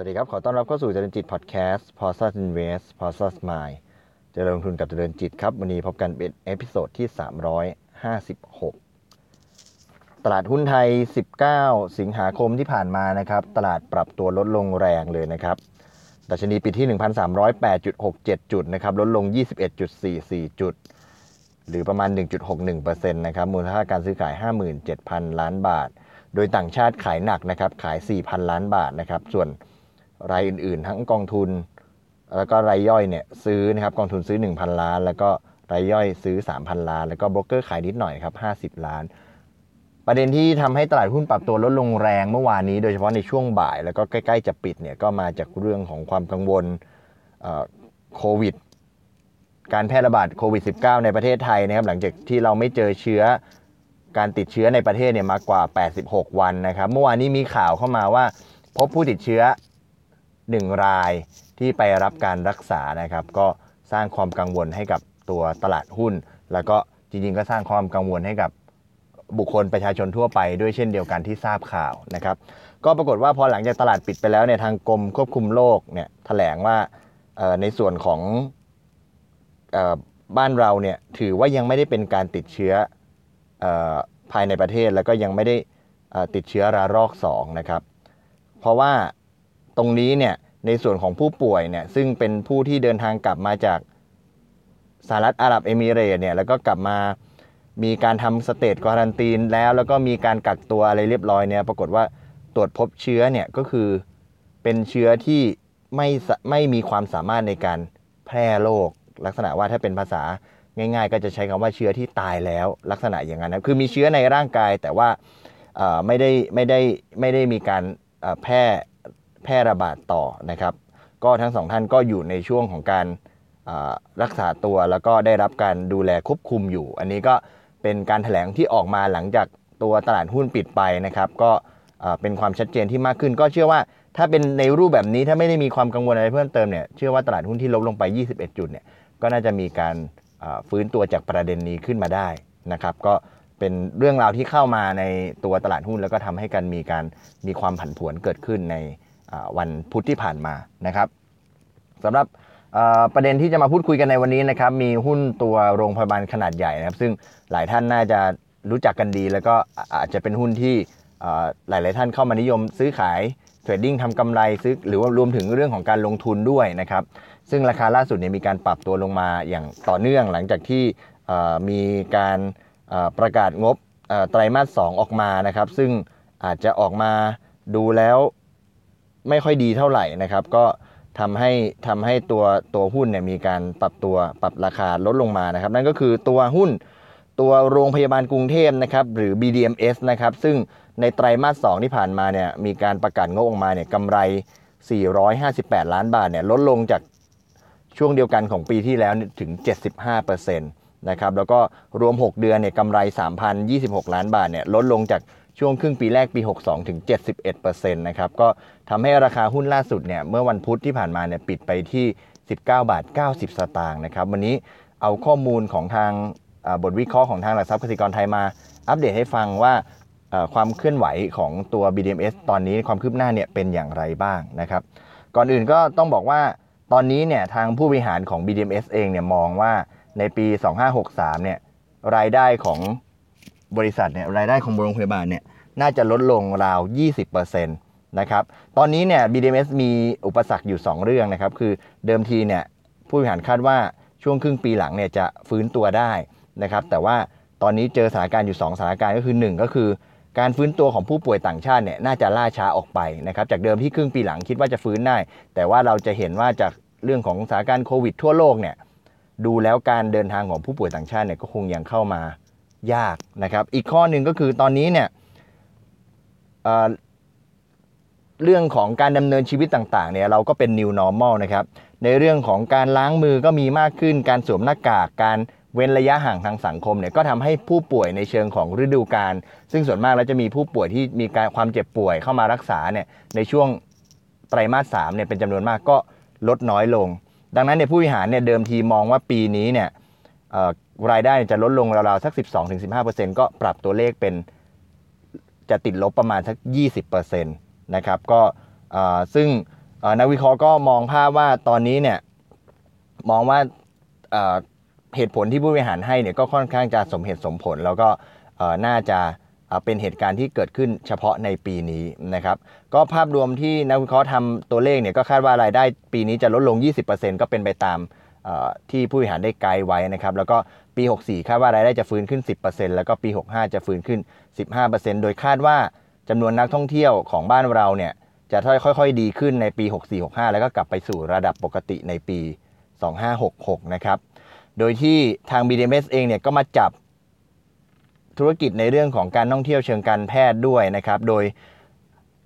สวัสดีครับ ขอต้อนรับเข้าสู่เจริญจิตพอดแคสต์ p o s s Invest p o s s Mind เจริญลงทุนกับเจริญจิตครับ วันนี้พบกันเป็น episode ที่ 356 ตลาดหุ้นไทย 19 สิงหาคมที่ผ่านมานะครับ ตลาดปรับตัวลดลงแรงเลยนะครับ ดัชนีปิดที่ 1,308.67 จุดนะครับ ลดลง 21.44 จุด หรือประมาณ 1.61%นะครับ มูลค่าการซื้อขาย 57,000 ล้านบาท โดยต่างชาติขายหนักนะครับ ขาย 4,000 ล้านบาทนะครับ ส่วน รายอื่น ๆ ทั้งกองทุน แล้วก็รายย่อยเนี่ยซื้อนะครับกองทุนซื้อ 1,000 ล้าน แล้วก็รายย่อยซื้อ 3,000 ล้าน แล้วก็โบรกเกอร์ขายนิดหน่อยครับ50 ล้าน ประเด็นที่ทำให้ตลาดหุ้นปรับตัวลดลงแรงเมื่อวานนี้ โดยเฉพาะในช่วงบ่าย แล้วก็ใกล้ ๆ จะปิดเนี่ยก็มาจากเรื่องของความกังวลโควิดการแพร่ระบาดโควิด -19 ในประเทศไทยนะครับหลังจากที่เราไม่เจอเชื้อการติดเชื้อในประเทศเนี่ยมากกว่า 86 วันนะครับ เมื่อวานนี้มีข่าวเข้ามาว่า พบผู้ติดเชื้อ 1 รายที่ไปรับการรักษานะครับ ก็สร้างความกังวลให้กับตัวตลาดหุ้น แล้วก็จริงๆ ก็สร้างความกังวลให้กับบุคคลประชาชนทั่วไปด้วยเช่นเดียวกันที่ทราบข่าวนะครับ ก็ปรากฏว่าพอหลังจากตลาดปิดไปแล้วเนี่ยทางกรมควบคุมโรคเนี่ยแถลงว่าในส่วนของบ้านเราเนี่ยถือว่ายังไม่ได้เป็นการติดเชื้อภายในประเทศแล้วก็ยังไม่ได้ติดเชื้อระลอก2นะครับ เพราะว่า ตรงนี้เนี่ยในส่วนของผู้ป่วยเนี่ยซึ่งเป็นผู้ที่เดินทางกลับมาจากสหรัฐอาหรับเอมิเรตเนี่ยแล้วก็กลับมามีการทำสเตจควอรันตีนแล้ว แล้วก็มีการกักตัวอะไรเรียบร้อยเนี่ยปรากฏว่าตรวจพบเชื้อเนี่ยก็คือเป็นเชื้อที่ไม่ไม่มีความสามารถในการแพร่โรคลักษณะว่าถ้าเป็นภาษาง่าย ๆ ก็จะใช้คำว่าเชื้อที่ตายแล้วลักษณะอย่างนั้นนะคือมีเชื้อในร่างกายแต่ว่าไม่ได้ไม่ได้ไม่ได้มีการแพร่ แพร่ระบาดต่อนะครับ ก็ทั้งสองท่านก็อยู่ในช่วงของการรักษาตัวแล้วก็ได้รับการดูแลควบคุมอยู่ อันนี้ก็เป็นการถแถลงที่ออกมาหลังจากตัวตลาดหุ้นปิดไปนะครับ ก็เป็นความชัดเจนที่มากขึ้น ก็เชื่อว่าถ้าเป็นในรูปแบบนี้ถ้าไม่ได้มีความกังวลอะไรเพิ่มเติมเนี่ยเชื่อว่าตลาดหุ้นที่ลบลงไป 21 จุดเนี่ยก็น่าจะมีการฟื้นตัวจากประเด็นนี้ขึ้นมาได้นะครับ ก็เป็นเรื่องราวที่เข้ามาในตัวตลาดหุ้น แล้วก็ทำให้กันมีการมีความผันผวนเกิดขึ้นใน วันพุธที่ผ่านมานะครับสำหรับประเด็นที่จะมาพูดคุยกันในวันนี้นะครับมีหุ้นตัวโรงพยาบาลขนาดใหญ่นะครับ ซึ่งหลายท่านน่าจะรู้จักกันดี แล้วก็อาจจะเป็นหุ้นที่หลาย ๆ ท่านเข้ามานิยมซื้อขายเทรดดิ้งทำกำไรซื้อหรือว่ารวมถึงเรื่องของการลงทุนด้วยนะครับ ซึ่งราคาล่าสุดเนี่ยมีการปรับตัวลงมาอย่างต่อเนื่องหลังจากที่มีการประกาศงบไตรมาส 2 ออกมานะครับ ซึ่งอาจจะออกมาดูแล้ว ไม่ค่อยดีเท่าไหร่นะครับ ก็ทำให้ทำให้ตัวตัวหุ้นเนี่ยมีการปรับตัวปรับราคาลดลงมานะครับ นั่นก็คือตัวหุ้นตัวโรงพยาบาลกรุงเทพนะครับหรือ BDMs นะครับซึ่งในไตรมาส 2 ที่ผ่านมาเนี่ยมีการประกาศงบออกมาเนี่ยกำไร 458 ล้านบาทเนี่ยลดลงจากช่วงเดียวกันของปีที่แล้วถึง 75%นะครับแล้วก็รวม 6 เดือนเนี่ยกำไร 3,026 ล้านบาทเนี่ยลดลงจาก ช่วงครึ่งปีแรกปี 62 ถึง 71%นะครับก็ทำให้ราคาหุ้นล่าสุดเนี่ยเมื่อวันพุธที่ผ่านมาเนี่ยปิดไปที่ 19 บาท 90 สตางค์นะครับวันนี้เอาข้อมูลของทางบทวิเคราะห์ของทางหลักทรัพย์กสิกรไทยมา อัปเดตให้ฟังว่าความเคลื่อนไหวของตัว BDMs ตอนนี้ความคืบหน้าเนี่ยเป็นอย่างไรบ้างนะครับก่อนอื่นก็ต้องบอกว่าตอนนี้เนี่ยทางผู้บริหารของ BDMs เองเนี่ยมองว่าในปี 2563เนี่ยรายได้ของ บริษัทเนี่ยรายได้ของโรงพยาบาลเนี่ยน่าจะลดลงราว 20%นะครับ ตอนนี้เนี่ย BDMs มีอุปสรรคอยู่ 2 เรื่องนะครับ คือเดิมทีเนี่ยผู้บริหารคาดว่าช่วงครึ่งปีหลังเนี่ยจะฟื้นตัวได้นะครับ แต่ว่าตอนนี้เจอสถานการณ์อยู่ 2 สถานการณ์ก็คือ 1 ก็คือการฟื้นตัวของผู้ป่วยต่างชาติเนี่ยน่าจะล่าช้าออกไปนะครับ จากเดิมที่ครึ่งปีหลังคิดว่าจะฟื้นได้ แต่ว่าเราจะเห็นว่าจากเรื่องของสถานการณ์โควิดทั่วโลกเนี่ยดูแล้วการเดินทางของผู้ป่วยต่างชาติเนี่ยก็คงยังเข้ามา ยากนะครับ อีกข้อหนึ่งก็คือตอนนี้เนี่ยเรื่องของการดำเนินชีวิตต่างๆเนี่ยเราก็เป็น new normal นะครับ ในเรื่องของการล้างมือก็มีมากขึ้น การสวมหน้ากาก การเว้นระยะห่างทางสังคมเนี่ยก็ทำให้ผู้ป่วยในเชิงของฤดูกาลซึ่งส่วนมากแล้วจะมีผู้ป่วยที่มีการความเจ็บป่วยเข้ามารักษาเนี่ยในช่วงไตรมาสสามเนี่ยเป็นจำนวนมากก็ลดน้อยลง ดังนั้นเนี่ยผู้บริหารเนี่ยเดิมทีมองว่าปีนี้เนี่ย รายได้จะลดลงราวๆสัก 12-15%ก็ปรับตัวเลขเป็นจะติดลบประมาณสัก 20%นะครับก็ซึ่งนักวิเคราะห์ก็มองภาพว่าตอนนี้เนี่ยมองว่าเหตุผลที่ผู้บริหารให้เนี่ยก็ค่อนข้างจะสมเหตุสมผล แล้วก็น่าจะเป็นเหตุการณ์ที่เกิดขึ้นเฉพาะในปีนี้นะครับ ก็ภาพรวมที่นักวิเคราะห์ทำตัวเลขเนี่ยก็คาดว่ารายได้ปีนี้จะลดลง 20%ก็เป็นไปตาม ที่ผู้บริหารได้ไกด์ไว้นะครับ แล้วก็ปี 64 คาดว่ารายได้จะฟื้นขึ้น 10%แล้วก็ปี 65 จะฟื้นขึ้น 15%โดยคาดว่าจำนวนนักท่องเที่ยวของบ้านเราเนี่ยจะค่อยๆ ดีขึ้นในปี 64-65 แล้วก็กลับไปสู่ระดับปกติในปี 2566 นะครับ โดยที่ทาง BDMS เองเนี่ยก็มาจับธุรกิจในเรื่องของการท่องเที่ยวเชิงการแพทย์ด้วยนะครับ โดย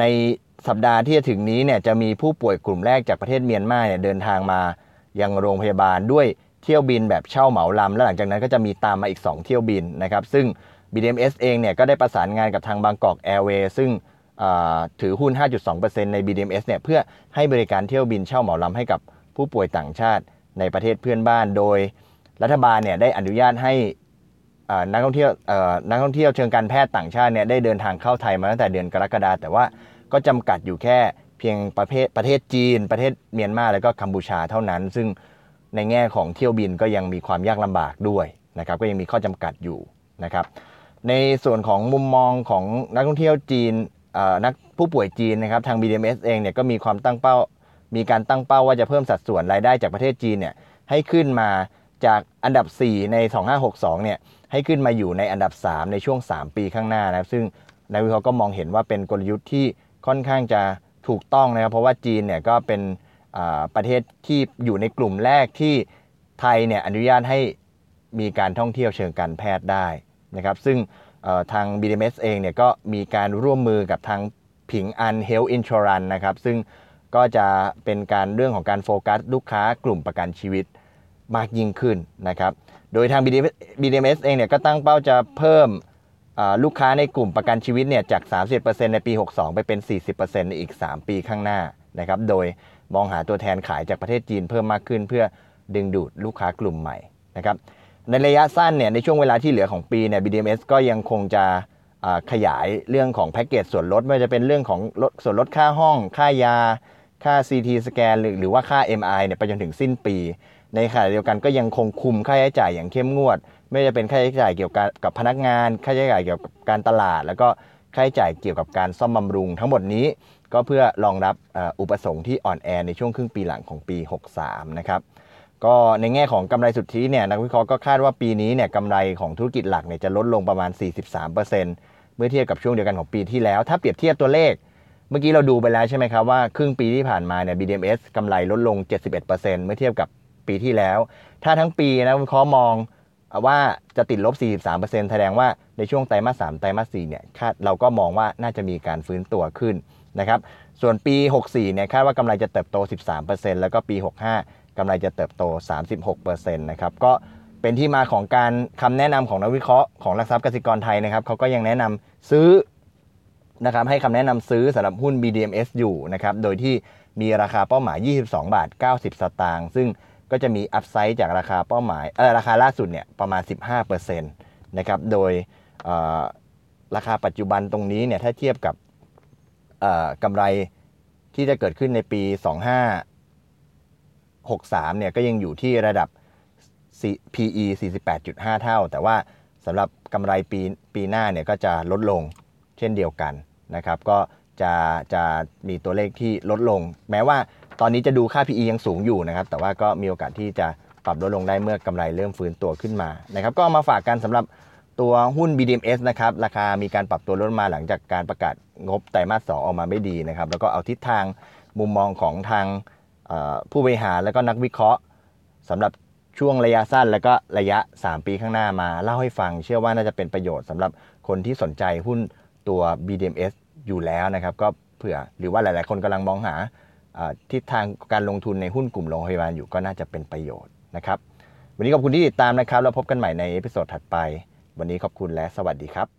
ในสัปดาห์ที่จะถึงนี้เนี่ยจะมีผู้ป่วยกลุ่มแรกจากประเทศเมียนมาเนี่ยเดินทางมา ยังโรงพยาบาลด้วยเที่ยวบินแบบเช่าเหมาลำและหลังจากนั้นก็จะมีตามมาอีก 2 เที่ยวบินนะครับ ซึ่ง BDMS เองเนี่ยก็ได้ประสานงานกับทางบางกอกแอร์เวย์ซึ่งถือหุ้น 5.2%ใน BDMS เนี่ยเพื่อให้บริการเที่ยวบินเช่าเหมาลำให้กับผู้ป่วยต่างชาติในประเทศเพื่อนบ้าน โดยรัฐบาลเนี่ยได้อนุญาตให้นักท่องเที่ยวนักท่องเที่ยวเชิงการแพทย์ต่างชาติเนี่ยได้เดินทางเข้าไทยมาตั้งแต่เดือนกรกฎาแต่ว่าก็จำกัดอยู่แค่ เพียงประเภทประเทศจีน ประเทศเมียนมาแล้วก็กัมพูชาเท่านั้น ซึ่งในแง่ของเที่ยวบินก็ยังมีความยากลำบากด้วยนะครับก็ยังมีข้อจำกัดอยู่นะครับในส่วนของมุมมองของนักท่องเที่ยวจีนนักผู้ป่วยจีนนะครับทาง BDMS เองเนี่ยก็มีความตั้งเป้า มีการตั้งเป้าว่าจะเพิ่มสัดส่วนรายได้จากประเทศจีนเนี่ยให้ขึ้นมาจากอันดับ 4 ใน 2562เนี่ยให้ขึ้นมาอยู่ในอันดับ 3 ในช่วง 3 ปีข้างหน้านะครับซึ่งนักวิเคราะห์ก็มองเห็นว่าเป็นกลยุทธ์ที่ค่อนข้างจะ ถูกต้องนะครับ เพราะว่าจีนเนี่ยก็เป็นประเทศที่อยู่ในกลุ่มแรกที่ไทยเนี่ยอนุญาตให้มีการท่องเที่ยวเชิงการแพทย์ได้นะครับ ซึ่งทาง BDMS เองเนี่ยก็มีการร่วมมือกับทางผิงอัน Health Insurance นะครับ ซึ่งก็จะเป็นการเรื่องของการโฟกัสลูกค้ากลุ่มประกันชีวิตมากยิ่งขึ้นนะครับ โดยทาง BDMS, เองเนี่ยก็ตั้งเป้าจะเพิ่ม ลูกค้าในกลุ่มประกันชีวิตเนี่ยจาก 30%ในปี 62 ไปเป็น 40%ในอีก 3 ปีข้างหน้านะครับ โดยมองหาตัวแทนขายจากประเทศจีนเพิ่มมากขึ้น เพื่อดึงดูดลูกค้ากลุ่มใหม่นะครับ ในระยะสั้นเนี่ยในช่วงเวลาที่เหลือของปีเนี่ย BDMS ก็ยังคงจะขยายเรื่องของแพ็กเกจส่วนลดไม่ว่าจะเป็นเรื่องของลดส่วนลดค่าห้อง ค่ายา ค่า CT สแกนหรือหรือว่าค่า MI เนี่ยไปจนถึงสิ้นปี ในขณะเดียวกันก็ยังคงคุมค่าใช้จ่ายอย่างเข้มงวด ไม่จะเป็นค่าใช้จ่ายเกี่ยวกับกับพนักงาน ค่าใช้จ่ายเกี่ยวกับการตลาด แล้วก็ค่าใช้จ่ายเกี่ยวกับการซ่อมบำรุง ทั้งหมดนี้ก็เพื่อรองรับอุปสงค์ที่อ่อนแอในช่วงครึ่งปีหลังของปี 63 นะครับก็ในแง่ของกำไรสุทธิเนี่ยนักวิเคราะห์ก็คาดว่าปีนี้เนี่ยกำไรของธุรกิจหลักเนี่ยจะลดลงประมาณ 43%เมื่อเทียบกับช่วงเดียวกันของปีที่แล้ว ถ้าเปรียบเทียบตัวเลข เมื่อกี้เราดูไปแล้วใช่ไหมครับว่าครึ่งปีที่ผ่านมาเนี่ย BDMs กำไรลดลง 71%เมื่อเทียบกับปีที่แล้ว ถ้าทั้งปีนะวิเคราะห์มอง ว่าจะติดลบ 43%แสดงว่าในช่วงไตรมาส3ไตรมาส4เนี่ยคาดเราก็มองว่าน่าจะมีการฟื้นตัวขึ้นนะครับ ส่วนปี 64 เนี่ยคาดว่ากำไรจะเติบโต 13%แล้วก็ปี 65 กำไรจะเติบโต 36%นะครับ ก็เป็นที่มาของการคำแนะนำของนักวิเคราะห์ของหลักทรัพย์กสิกรไทยนะครับเขาก็ยังแนะนำซื้อนะครับให้คำแนะนำซื้อสำหรับหุ้น BDMs อยู่นะครับ โดยที่มีราคาเป้าหมาย 22 บาท 90 สตางค์ ซึ่ง ก็จะมีอัพไซด์จากราคาเป้าหมายเออราคาล่าสุดเนี่ยประมาณ 15%นะครับโดยราคาปัจจุบันตรงนี้เนี่ยถ้าเทียบกับกำไรที่จะเกิดขึ้นในปี 2563เนี่ยก็ยังอยู่ที่ระดับ PE 48.5 เท่า แต่ว่าสำหรับกำไรปีปีหน้าเนี่ยก็จะลดลงเช่นเดียวกันนะครับ ก็จะจะมีตัวเลขที่ลดลง แม้ว่า ตอนนี้จะดูค่า PE ยังสูงอยู่นะครับ แต่ว่าก็มีโอกาสที่จะปรับลดลงได้เมื่อกำไรเริ่มฟื้นตัวขึ้นมานะครับ ก็มาฝากกันสำหรับตัวหุ้น BDMs นะครับ ราคามีการปรับตัวลดมาหลังจากการประกาศงบไตรมาส 2 ออกมาไม่ดีนะครับ แล้วก็เอาทิศทางมุมมองของทางผู้บริหารแล้วก็นักวิเคราะห์สำหรับช่วงระยะสั้นแล้วก็ระยะ 3 ปีข้างหน้ามาเล่าให้ฟัง เชื่อว่าน่าจะเป็นประโยชน์สำหรับคนที่สนใจหุ้นตัว BDMS อยู่แล้วนะครับ ก็เผื่อหรือว่าหลาย ๆ คนกำลังมองหา ทิศทางการลงทุนในหุ้นกลุ่มโรงพยาบาลอยู่ก็น่าจะเป็นประโยชน์นะครับวันนี้ขอบคุณที่ติดตามนะครับ แล้วพบกันใหม่ใน episode ถัดไป วันนี้ขอบคุณและสวัสดีครับ